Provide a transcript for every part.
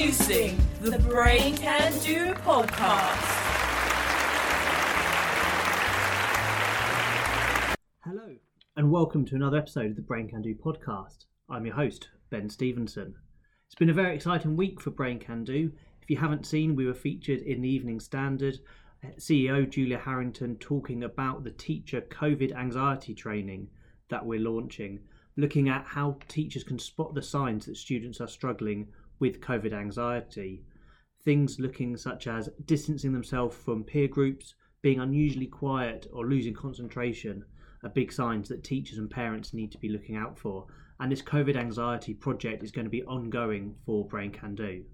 Introducing the Brain Can Do podcast. Hello, and welcome to another episode of the Brain Can Do podcast. I'm your host, Ben Stevenson. It's been a very exciting week for Brain Can Do. If you haven't seen, we were featured in the Evening Standard. Uh, CEO Julia Harrington talking about the teacher COVID anxiety training that we're launching, looking at how teachers can spot the signs that students are struggling with COVID anxiety. Things looking such as distancing themselves from peer groups, being unusually quiet, or losing concentration are big signs that teachers and parents need to be looking out for. And this COVID anxiety project is going to be ongoing for Brain Can Do.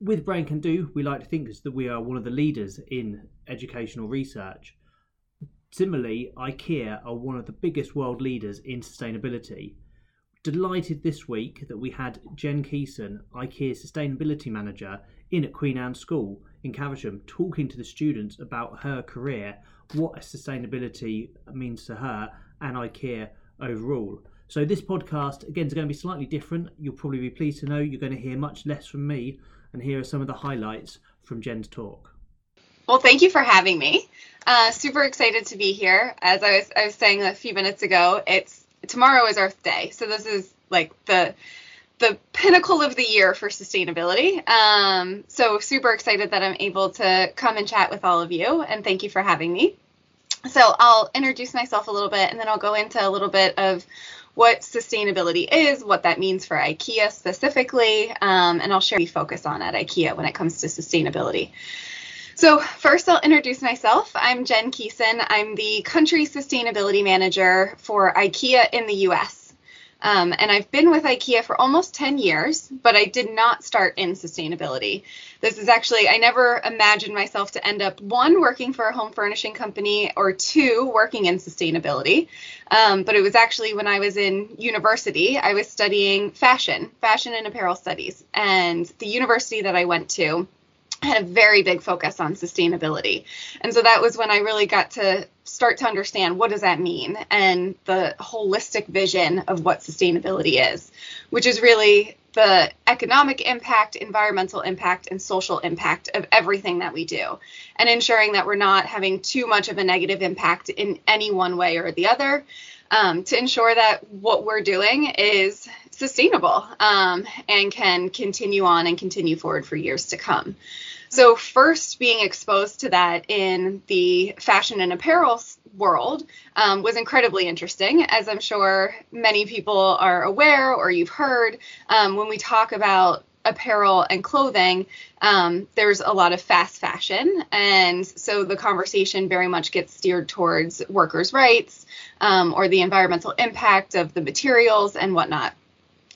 With Brain Can Do, we like to think that we are one of the leaders in educational research. Similarly, IKEA are one of the biggest world leaders in sustainability delighted this week that we had Jenn Keesson, IKEA Sustainability Manager, in at Queen Anne School in Caversham, talking to the students about her career, what sustainability means to her and IKEA overall. So this podcast again is going to be slightly different. You'll probably be pleased to know you're going to hear much less from me, and here are some of the highlights from Jenn's talk. Well, thank you for having me. Uh, super excited to be here. As I was, I was saying a few minutes ago, it's tomorrow is Earth Day, so this is like the the pinnacle of the year for sustainability. Um, so super excited that I'm able to come and chat with all of you, and thank you for having me. So I'll introduce myself a little bit, and then I'll go into a little bit of what sustainability is, what that means for IKEA specifically, um, and I'll share what we focus on at IKEA when it comes to sustainability. So, first, I'll introduce myself. I'm Jenn Keesson. I'm the country sustainability manager for IKEA in the US. Um, and I've been with IKEA for almost 10 years, but I did not start in sustainability. This is actually, I never imagined myself to end up one, working for a home furnishing company, or two, working in sustainability. Um, but it was actually when I was in university, I was studying fashion, fashion and apparel studies. And the university that I went to, had a very big focus on sustainability. And so that was when I really got to start to understand what does that mean and the holistic vision of what sustainability is, which is really the economic impact, environmental impact, and social impact of everything that we do, and ensuring that we're not having too much of a negative impact in any one way or the other, um, to ensure that what we're doing is sustainable um, and can continue on and continue forward for years to come. So, first being exposed to that in the fashion and apparel world um, was incredibly interesting, as I'm sure many people are aware or you've heard. Um, when we talk about apparel and clothing, um, there's a lot of fast fashion. And so the conversation very much gets steered towards workers' rights um, or the environmental impact of the materials and whatnot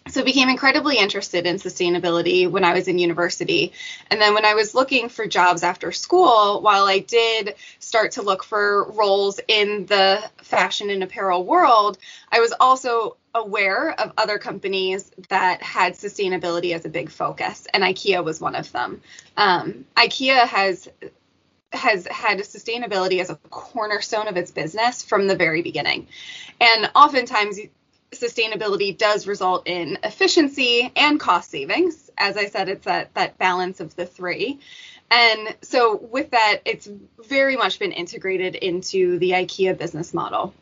so became incredibly interested in sustainability when I was in university. And then when I was looking for jobs after school, while I did start to look for roles in the fashion and apparel world, I was also aware of other companies that had sustainability as a big focus, and IKEA was one of them. Um, IKEA has has had sustainability as a cornerstone of its business from the very beginning. And oftentimes sustainability does result in efficiency and cost savings. As I said, it's that, that balance of the three. And so, with that, it's very much been integrated into the IKEA business model.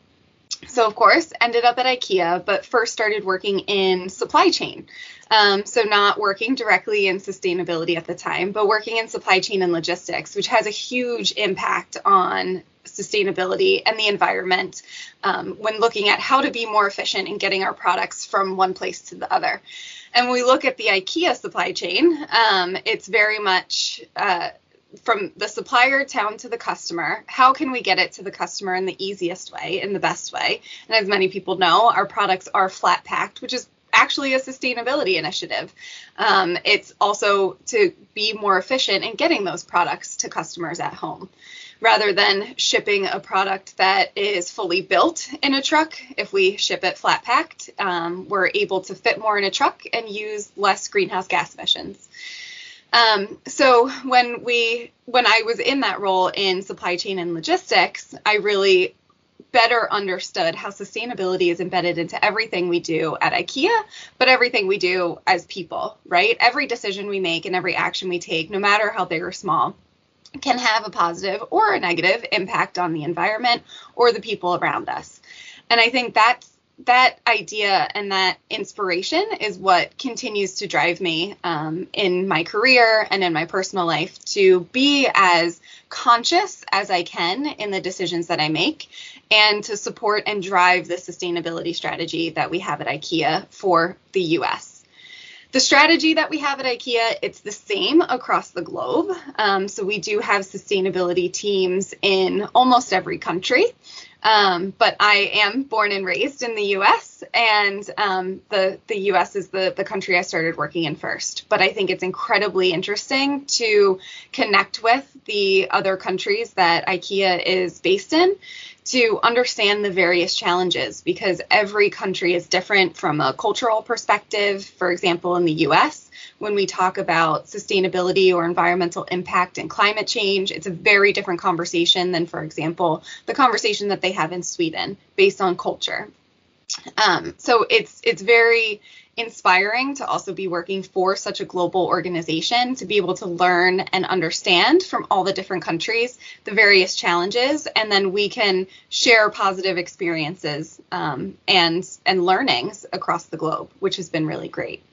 So, of course, ended up at IKEA, but first started working in supply chain. Um, so, not working directly in sustainability at the time, but working in supply chain and logistics, which has a huge impact on sustainability and the environment um, when looking at how to be more efficient in getting our products from one place to the other. And when we look at the IKEA supply chain, um, it's very much uh, from the supplier down to the customer. How can we get it to the customer in the easiest way, in the best way? And as many people know, our products are flat packed, which is actually a sustainability initiative. Um, it's also to be more efficient in getting those products to customers at home rather than shipping a product that is fully built in a truck. If we ship it flat packed, um, we're able to fit more in a truck and use less greenhouse gas emissions. Um, so when we when I was in that role in supply chain and logistics, I really better understood how sustainability is embedded into everything we do at IKEA, but everything we do as people, right? Every decision we make and every action we take, no matter how big or small, can have a positive or a negative impact on the environment or the people around us. And I think that's that idea and that inspiration is what continues to drive me um, in my career and in my personal life to be as conscious as I can in the decisions that I make and to support and drive the sustainability strategy that we have at IKEA for the US. The strategy that we have at IKEA, it's the same across the globe. Um, so we do have sustainability teams in almost every country. Um, but I am born and raised in the U.S. and um, the the U.S. is the the country I started working in first. But I think it's incredibly interesting to connect with the other countries that IKEA is based in to understand the various challenges because every country is different from a cultural perspective. For example, in the U.S when we talk about sustainability or environmental impact and climate change. It's a very different conversation than, for example, the conversation that they have in Sweden based on culture. Um, so it's it's very inspiring to also be working for such a global organization to be able to learn and understand from all the different countries the various challenges and then we can share positive experiences um, and and learnings across the globe which has been really great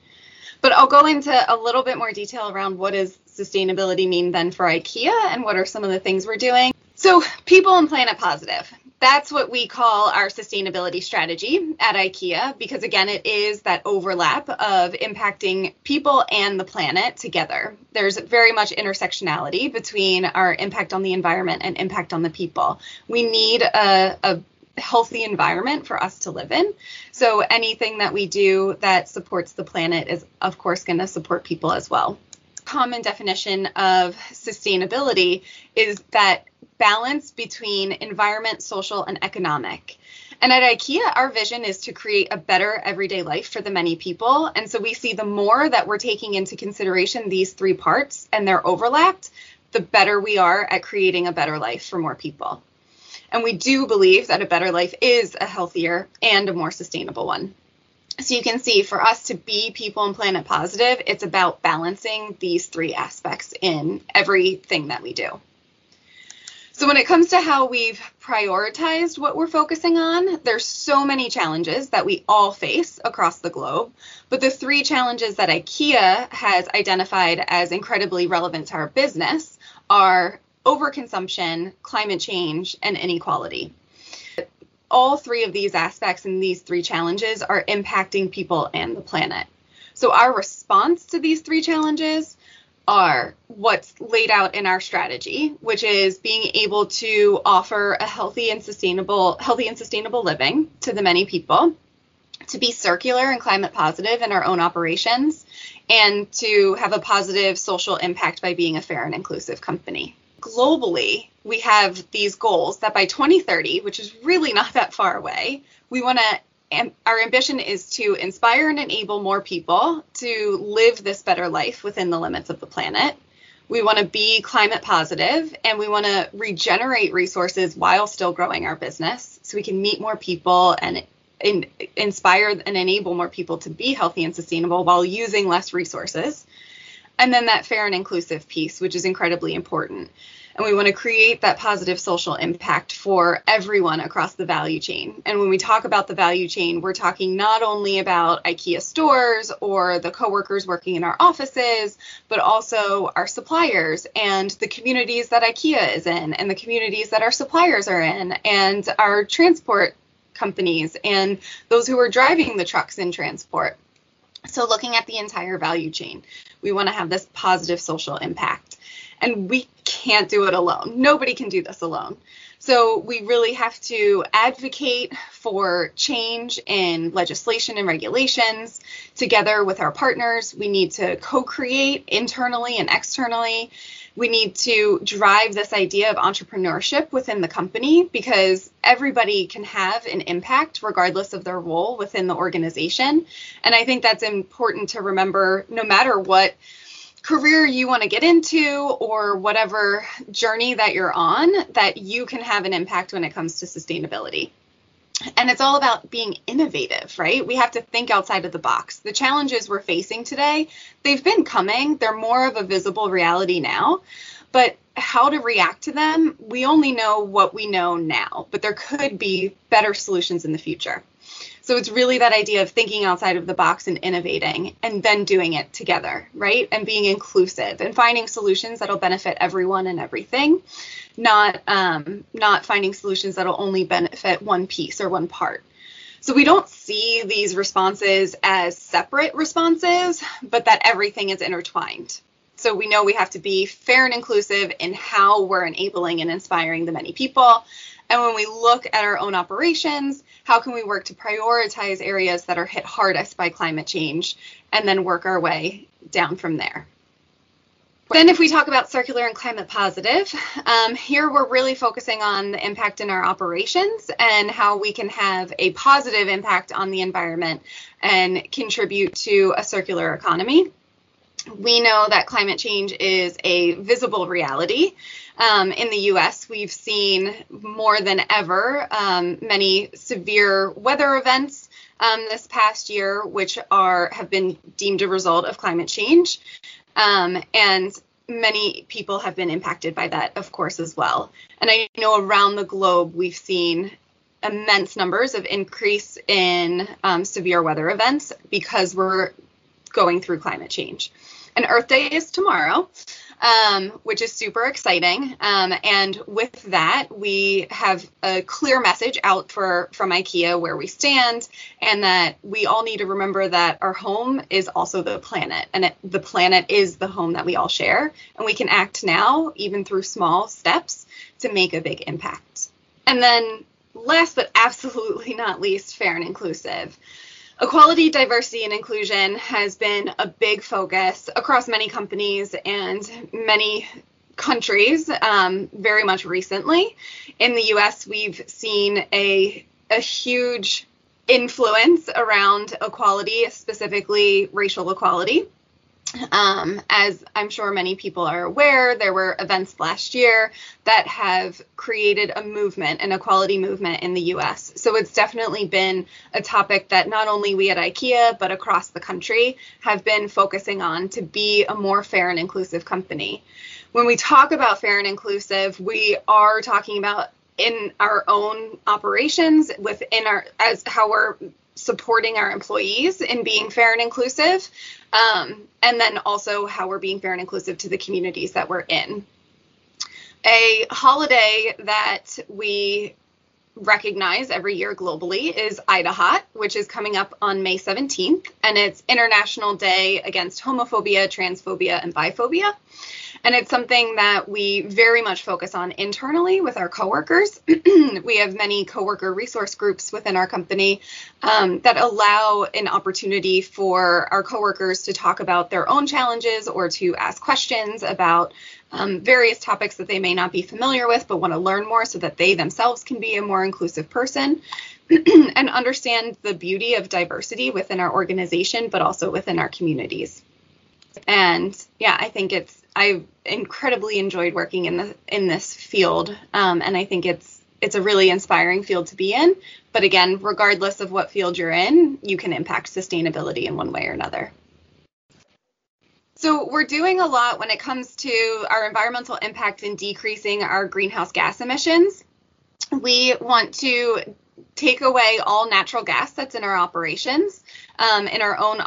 but I'll go into a little bit more detail around what does sustainability mean then for IKEA and what are some of the things we're doing. So, people and planet positive. That's what we call our sustainability strategy at IKEA because, again, it is that overlap of impacting people and the planet together. There's very much intersectionality between our impact on the environment and impact on the people. We need a, a healthy environment for us to live in. So anything that we do that supports the planet is, of course, going to support people as well. Common definition of sustainability is that balance between environment, social, and economic. And at IKEA, our vision is to create a better everyday life for the many people. And so we see the more that we're taking into consideration these three parts and they're overlapped, the better we are at creating a better life for more people. And we do believe that a better life is a healthier and a more sustainable one. So you can see for us to be people and planet positive, it's about balancing these three aspects in everything that we do. So when it comes to how we've prioritized what we're focusing on, there's so many challenges that we all face across the globe. But the three challenges that IKEA has identified as incredibly relevant to our business are overconsumption, climate change, and inequality. All three of these aspects and these three challenges are impacting people and the planet. So, our response to these three challenges are what's laid out in our strategy, which is being able to offer a healthy and sustainable, healthy and sustainable living to the many people, to be circular and climate positive in our own operations, and to have a positive social impact by being a fair and inclusive company globally, we have these goals that by 2030, which is really not that far away, we want to our ambition is to inspire and enable more people to live this better life within the limits of the planet. We want to be climate positive and we want to regenerate resources while still growing our business so we can meet more people and in, inspire and enable more people to be healthy and sustainable while using less resources. And then that fair and inclusive piece, which is incredibly important and we want to create that positive social impact for everyone across the value chain. And when we talk about the value chain, we're talking not only about IKEA stores or the coworkers working in our offices, but also our suppliers and the communities that IKEA is in and the communities that our suppliers are in and our transport companies and those who are driving the trucks in transport. So looking at the entire value chain, we want to have this positive social impact and we can't do it alone. Nobody can do this alone. So we really have to advocate for change in legislation and regulations together with our partners. We need to co create internally and externally. We need to drive this idea of entrepreneurship within the company because everybody can have an impact regardless of their role within the organization. And I think that's important to remember no matter what career you want to get into or whatever journey that you're on that you can have an impact when it comes to sustainability. And it's all about being innovative, right? We have to think outside of the box. The challenges we're facing today, they've been coming. They're more of a visible reality now. But how to react to them, we only know what we know now, but there could be better solutions in the future. So it's really that idea of thinking outside of the box and innovating and then doing it together, right? And being inclusive and finding solutions that'll benefit everyone and everything, not um, not finding solutions that'll only benefit one piece or one part. So we don't see these responses as separate responses, but that everything is intertwined. So we know we have to be fair and inclusive in how we're enabling and inspiring the many people. And when we look at our own operations, how can we work to prioritize areas that are hit hardest by climate change and then work our way down from there? Then, if we talk about circular and climate positive, um, here we're really focusing on the impact in our operations and how we can have a positive impact on the environment and contribute to a circular economy we know that climate change is a visible reality. Um, in the US, we've seen more than ever um, many severe weather events um, this past year, which are have been deemed a result of climate change. Um, and many people have been impacted by that, of course, as well. And I know around the globe, we've seen immense numbers of increase in um, severe weather events because we're going through climate change. And Earth Day is tomorrow, um, which is super exciting. Um, and with that, we have a clear message out for from IKEA where we stand, and that we all need to remember that our home is also the planet, and it, the planet is the home that we all share, and we can act now, even through small steps, to make a big impact. And then, last but absolutely not least, fair and inclusive. Equality, diversity, and inclusion has been a big focus across many companies and many countries um, very much recently. In the US, we've seen a, a huge influence around equality, specifically racial equality. Um, as I'm sure many people are aware, there were events last year that have created a movement, an equality movement in the US. So it's definitely been a topic that not only we at IKEA, but across the country have been focusing on to be a more fair and inclusive company. When we talk about fair and inclusive, we are talking about in our own operations within our as how we're supporting our employees in being fair and inclusive, um, and then also how we're being fair and inclusive to the communities that we're in. A holiday that we recognize every year globally is IDAHOT, which is coming up on May 17th, and it's International Day Against Homophobia, Transphobia, and Biphobia. And it's something that we very much focus on internally with our coworkers. we have many coworker resource groups within our company um, that allow an opportunity for our coworkers to talk about their own challenges or to ask questions about um, various topics that they may not be familiar with but want to learn more so that they themselves can be a more inclusive person. and understand the beauty of diversity within our organization, but also within our communities. And yeah, I think it's I've incredibly enjoyed working in the in this field, um, and I think it's it's a really inspiring field to be in. But again, regardless of what field you're in, you can impact sustainability in one way or another. So we're doing a lot when it comes to our environmental impact and decreasing our greenhouse gas emissions. We want to take away all natural gas that's in our operations um, in our own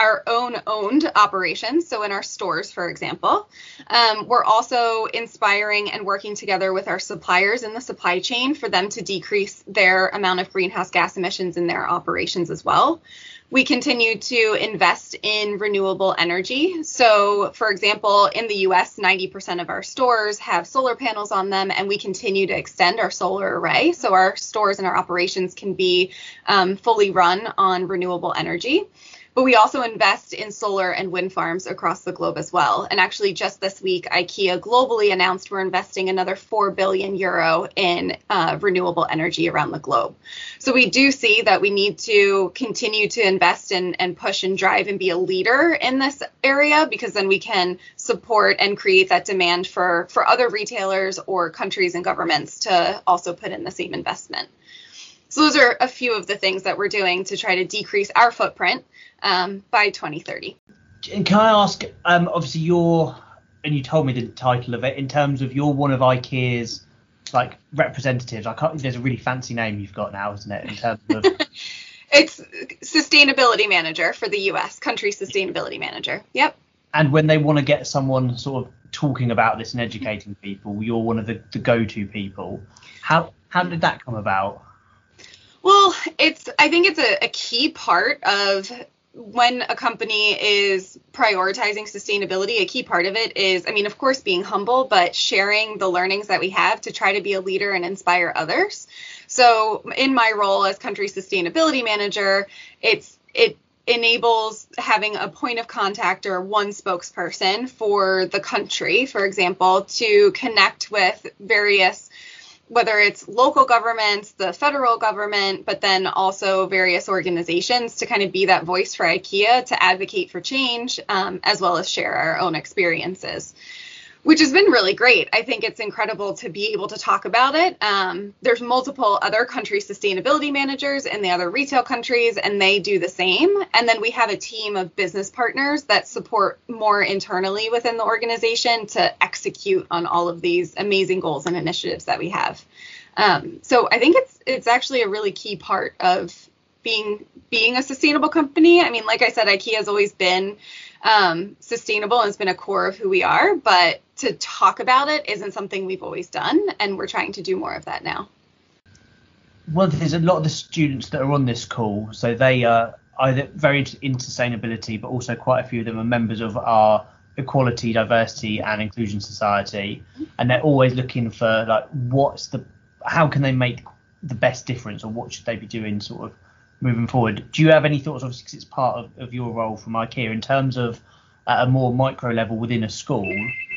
our own owned operations, so in our stores, for example. Um, we're also inspiring and working together with our suppliers in the supply chain for them to decrease their amount of greenhouse gas emissions in their operations as well. We continue to invest in renewable energy. So, for example, in the US, 90% of our stores have solar panels on them, and we continue to extend our solar array. So, our stores and our operations can be um, fully run on renewable energy. But we also invest in solar and wind farms across the globe as well. And actually, just this week, IKEA globally announced we're investing another 4 billion euro in uh, renewable energy around the globe. So we do see that we need to continue to invest in and push and drive and be a leader in this area because then we can support and create that demand for, for other retailers or countries and governments to also put in the same investment. So those are a few of the things that we're doing to try to decrease our footprint um, by 2030. And can I ask, um, obviously you're, and you told me the title of it, in terms of you're one of IKEA's like representatives. I can't. There's a really fancy name you've got now, isn't it? In terms of. it's sustainability manager for the U.S. country sustainability manager. Yep. And when they want to get someone sort of talking about this and educating people, you're one of the, the go-to people. How how did that come about? Well, it's I think it's a, a key part of when a company is prioritizing sustainability, a key part of it is, I mean, of course, being humble, but sharing the learnings that we have to try to be a leader and inspire others. So, in my role as country sustainability manager, it's it enables having a point of contact or one spokesperson for the country, for example, to connect with various whether it's local governments, the federal government, but then also various organizations to kind of be that voice for IKEA to advocate for change, um, as well as share our own experiences which has been really great. I think it's incredible to be able to talk about it. Um, there's multiple other country sustainability managers in the other retail countries, and they do the same. And then we have a team of business partners that support more internally within the organization to execute on all of these amazing goals and initiatives that we have. Um, so I think it's it's actually a really key part of being being a sustainable company. I mean, like I said, IKEA has always been um, sustainable and it's been a core of who we are, but to talk about it isn't something we've always done, and we're trying to do more of that now. Well, there's a lot of the students that are on this call, so they are either very interested in sustainability, but also quite a few of them are members of our equality, diversity, and inclusion society, and they're always looking for like what's the how can they make the best difference, or what should they be doing, sort of moving forward. Do you have any thoughts, obviously, because it's part of, of your role from IKEA, in terms of at a more micro level within a school,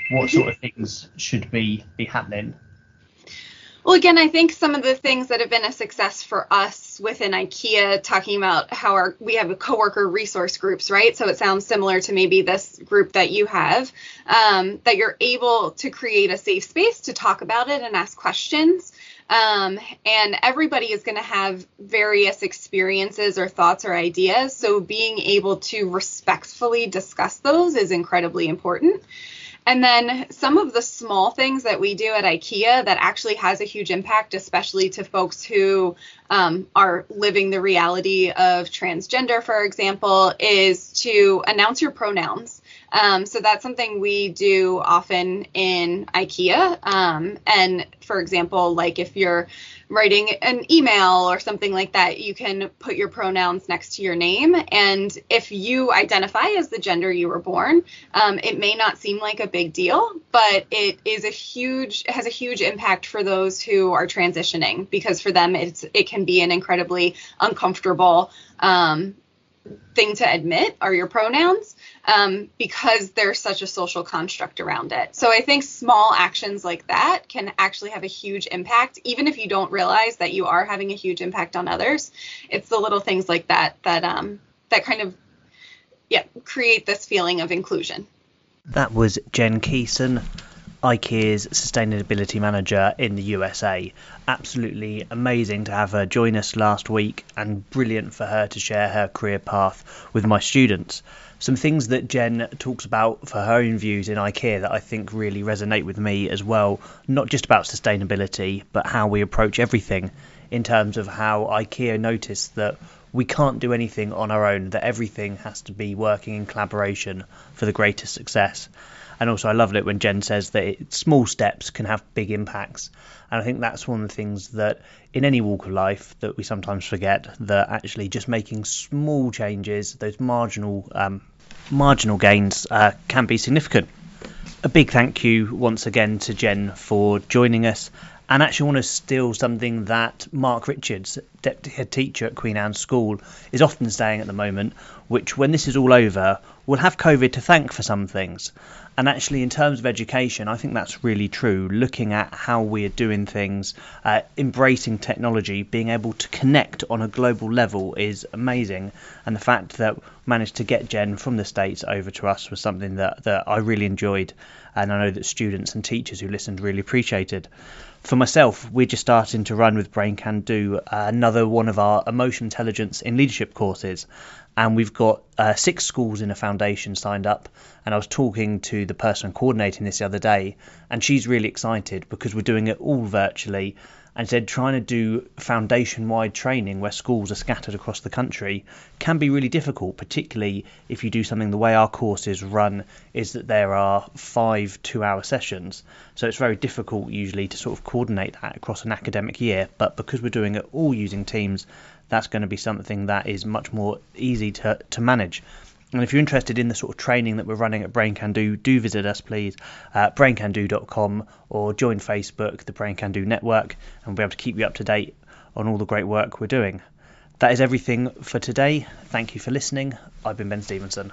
what sort of things should be be happening? Well, again, I think some of the things that have been a success for us within IKEA, talking about how our we have a coworker resource groups, right? So it sounds similar to maybe this group that you have, um, that you're able to create a safe space to talk about it and ask questions. Um, and everybody is going to have various experiences or thoughts or ideas. So being able to respectfully discuss those is incredibly important. And then some of the small things that we do at IKEA that actually has a huge impact, especially to folks who um, are living the reality of transgender, for example, is to announce your pronouns. Um, so that's something we do often in IKEA. Um, and for example, like if you're writing an email or something like that, you can put your pronouns next to your name. And if you identify as the gender you were born, um, it may not seem like a big deal, but it is a huge, has a huge impact for those who are transitioning because for them it's it can be an incredibly uncomfortable um, thing to admit are your pronouns um, because there's such a social construct around it. So I think small actions like that can actually have a huge impact, even if you don't realize that you are having a huge impact on others. It's the little things like that that um, that kind of yeah create this feeling of inclusion. That was Jenn Keesson. IKEA's sustainability manager in the USA. Absolutely amazing to have her join us last week and brilliant for her to share her career path with my students. Some things that Jenn talks about for her own views in IKEA that I think really resonate with me as well, not just about sustainability, but how we approach everything in terms of how IKEA noticed that we can't do anything on our own, that everything has to be working in collaboration for the greatest success. And also, I loved it when Jenn says that it, small steps can have big impacts. And I think that's one of the things that in any walk of life that we sometimes forget that actually just making small changes, those marginal um, marginal gains, uh, can be significant. A big thank you once again to Jenn for joining us and actually want to steal something that Mark Richards, deputy head teacher at Queen Anne's School, is often saying at the moment, which when this is all over, we'll have COVID to thank for some things. And actually, in terms of education, I think that's really true. Looking at how we are doing things, uh, embracing technology, being able to connect on a global level is amazing. And the fact that managed to get Jenn from the States over to us was something that, that I really enjoyed. And I know that students and teachers who listened really appreciated for myself, we're just starting to run with Brain Can Do uh, another one of our emotion intelligence in leadership courses. And we've got uh, six schools in a foundation signed up. And I was talking to the person coordinating this the other day, and she's really excited because we're doing it all virtually and said trying to do foundation wide training where schools are scattered across the country can be really difficult, particularly if you do something the way our courses run is that there are five two hour sessions. So it's very difficult usually to sort of coordinate that across an academic year. But because we're doing it all using Teams, that's going to be something that is much more easy to, to manage. And if you're interested in the sort of training that we're running at Brain Can Do, do visit us please at braincando.com or join Facebook, the Brain Can Do network, and we'll be able to keep you up to date on all the great work we're doing. That is everything for today. Thank you for listening. I've been Ben Stevenson.